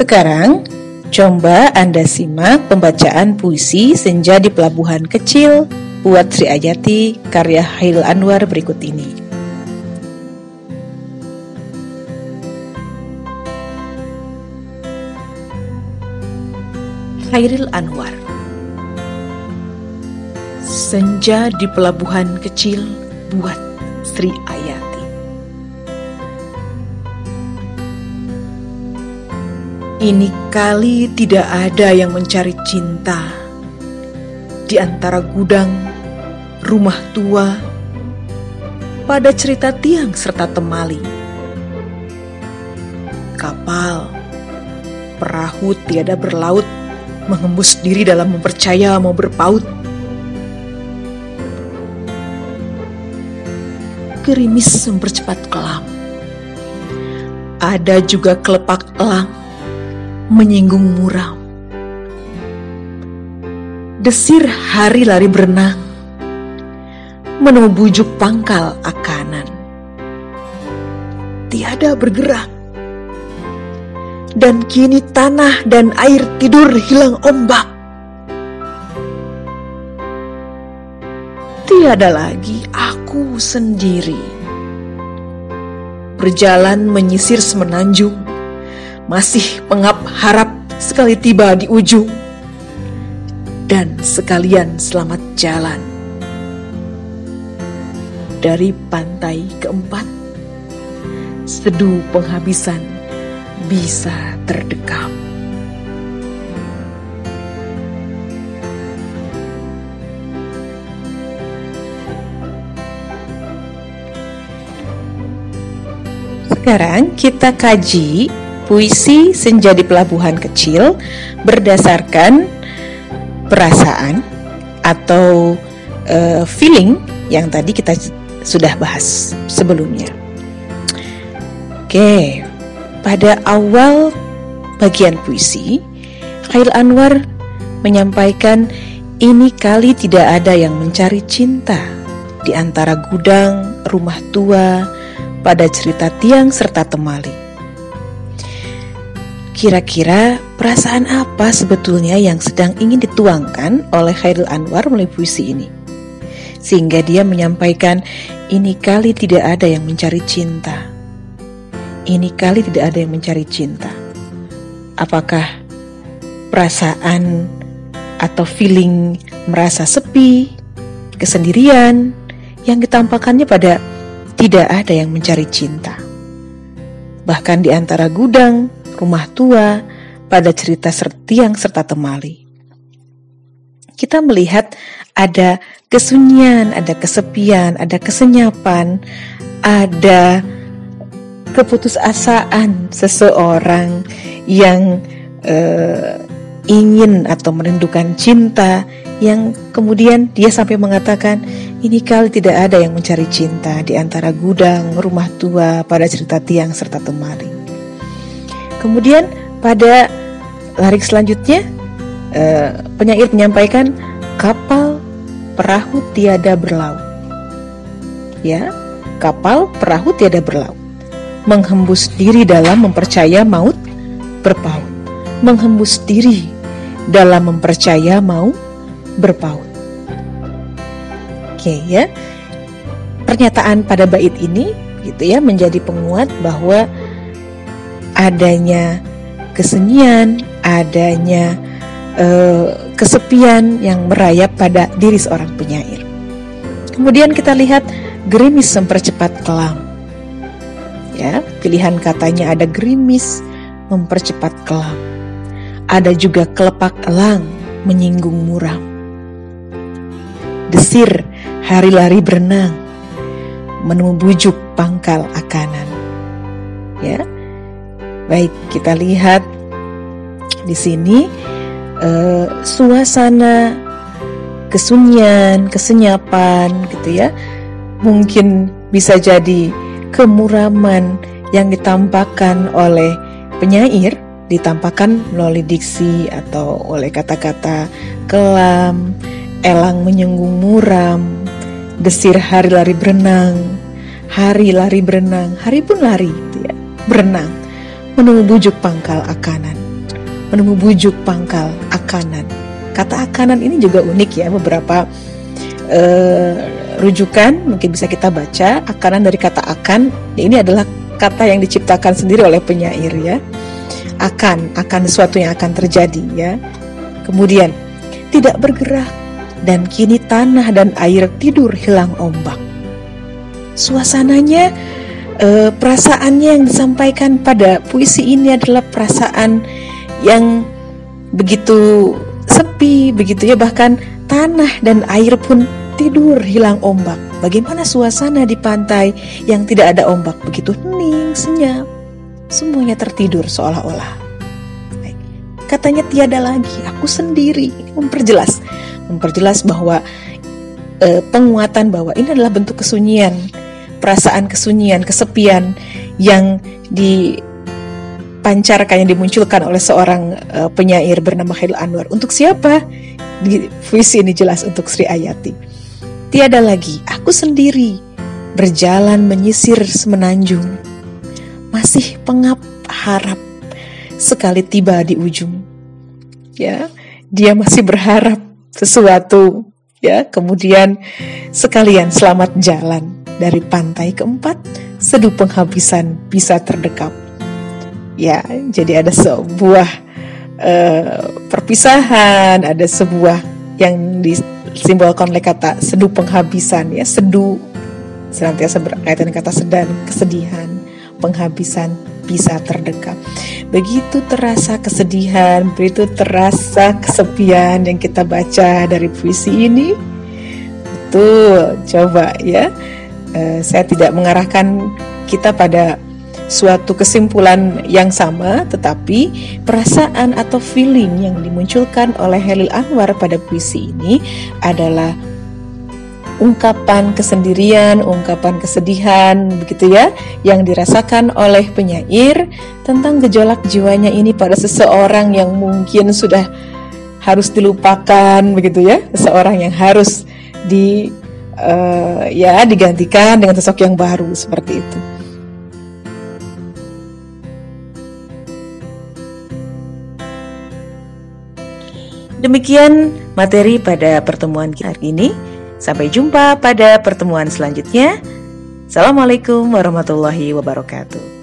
Sekarang, coba Anda simak pembacaan puisi Senja di Pelabuhan Kecil buat Sri Ayati karya Hail Anwar berikut ini. Khairil Anwar Senja di pelabuhan kecil buat Sri Ayati Ini kali tidak ada yang mencari cinta Di antara gudang, rumah tua, pada cerita tiang serta temali Kapal, perahu tiada berlaut menghembus diri dalam mempercaya mau berpaut. Gerimis mempercepat kelam. Ada juga kelepak elang menyinggung muram. Desir hari lari berenang, menemu bujuk pangkal akanan. Tiada bergerak, dan kini tanah dan air tidur hilang ombak. Tiada lagi aku sendiri. Berjalan menyisir semenanjung, masih pengap harap sekali tiba di ujung. Dan sekalian selamat jalan. Dari pantai keempat, seduh penghabisan bisa terdekam. Sekarang kita kaji puisi Senja di Pelabuhan Kecil berdasarkan perasaan atau uh, feeling yang tadi kita sudah bahas sebelumnya. Oke, pada awal bagian puisi, Khail Anwar menyampaikan ini kali tidak ada yang mencari cinta di antara gudang, rumah tua, pada cerita tiang serta temali. Kira-kira perasaan apa sebetulnya yang sedang ingin dituangkan oleh Khairul Anwar melalui puisi ini? Sehingga dia menyampaikan, ini kali tidak ada yang mencari cinta ini kali tidak ada yang mencari cinta. Apakah perasaan atau feeling merasa sepi, kesendirian yang ditampakkannya pada tidak ada yang mencari cinta. Bahkan di antara gudang, rumah tua, pada cerita sertiang serta temali. Kita melihat ada kesunyian, ada kesepian, ada kesenyapan, ada keputusasaan seseorang yang uh, ingin atau merindukan cinta yang kemudian dia sampai mengatakan ini kali tidak ada yang mencari cinta di antara gudang, rumah tua, pada cerita tiang serta temari. Kemudian pada larik selanjutnya uh, penyair menyampaikan kapal perahu tiada berlaut. Ya, kapal perahu tiada berlaut menghembus diri dalam mempercaya maut berpaut, menghembus diri dalam mempercaya mau berpaut. Oke ya, pernyataan pada bait ini gitu ya menjadi penguat bahwa adanya kesenyian, adanya uh, kesepian yang merayap pada diri seorang penyair. Kemudian kita lihat gerimis mempercepat kelam ya. Pilihan katanya ada gerimis, mempercepat kelam. Ada juga kelepak elang, menyinggung muram. Desir, hari lari berenang, menemu bujuk pangkal akanan. Ya. Baik, kita lihat di sini uh, suasana kesunyian, kesenyapan gitu ya. Mungkin bisa jadi kemuraman yang ditampakkan oleh penyair ditampakkan melalui diksi atau oleh kata-kata kelam, elang menyenggung muram, desir hari lari berenang, hari lari berenang, hari pun lari gitu ya, berenang, menunggu bujuk pangkal akanan. menemu bujuk pangkal akanan. Kata akanan ini juga unik ya, beberapa uh, rujukan mungkin bisa kita baca akanan dari kata akan. Ini adalah kata yang diciptakan sendiri oleh penyair ya. Akan, akan sesuatu yang akan terjadi ya. Kemudian tidak bergerak dan kini tanah dan air tidur hilang ombak. Suasananya eh, perasaannya yang disampaikan pada puisi ini adalah perasaan yang begitu sepi begitu ya bahkan tanah dan air pun tidur hilang ombak. Bagaimana suasana di pantai yang tidak ada ombak begitu hening, senyap. Semuanya tertidur seolah-olah. Katanya tiada lagi, aku sendiri. Memperjelas, memperjelas bahwa e, penguatan bahwa ini adalah bentuk kesunyian, perasaan kesunyian, kesepian yang di pancarkan yang dimunculkan oleh seorang uh, penyair bernama Khairul Anwar. Untuk siapa? Di puisi ini jelas untuk Sri Ayati. Tiada lagi, aku sendiri berjalan menyisir semenanjung. Masih pengap harap sekali tiba di ujung. Ya, dia masih berharap sesuatu ya kemudian sekalian selamat jalan dari pantai keempat seduh penghabisan bisa terdekap. Ya jadi ada sebuah uh, perpisahan ada sebuah yang disimbolkan oleh kata seduh penghabisan ya seduh. Senantiasa berkaitan dengan kata sedang kesedihan penghabisan bisa terdekat begitu terasa kesedihan begitu terasa kesepian yang kita baca dari puisi ini. Betul coba ya uh, saya tidak mengarahkan kita pada suatu kesimpulan yang sama, tetapi perasaan atau feeling yang dimunculkan oleh Helil Anwar pada puisi ini adalah ungkapan kesendirian, ungkapan kesedihan, begitu ya, yang dirasakan oleh penyair tentang gejolak jiwanya ini pada seseorang yang mungkin sudah harus dilupakan, begitu ya, seseorang yang harus di uh, ya digantikan dengan sosok yang baru seperti itu. Demikian materi pada pertemuan kita hari ini. Sampai jumpa pada pertemuan selanjutnya. Assalamualaikum warahmatullahi wabarakatuh.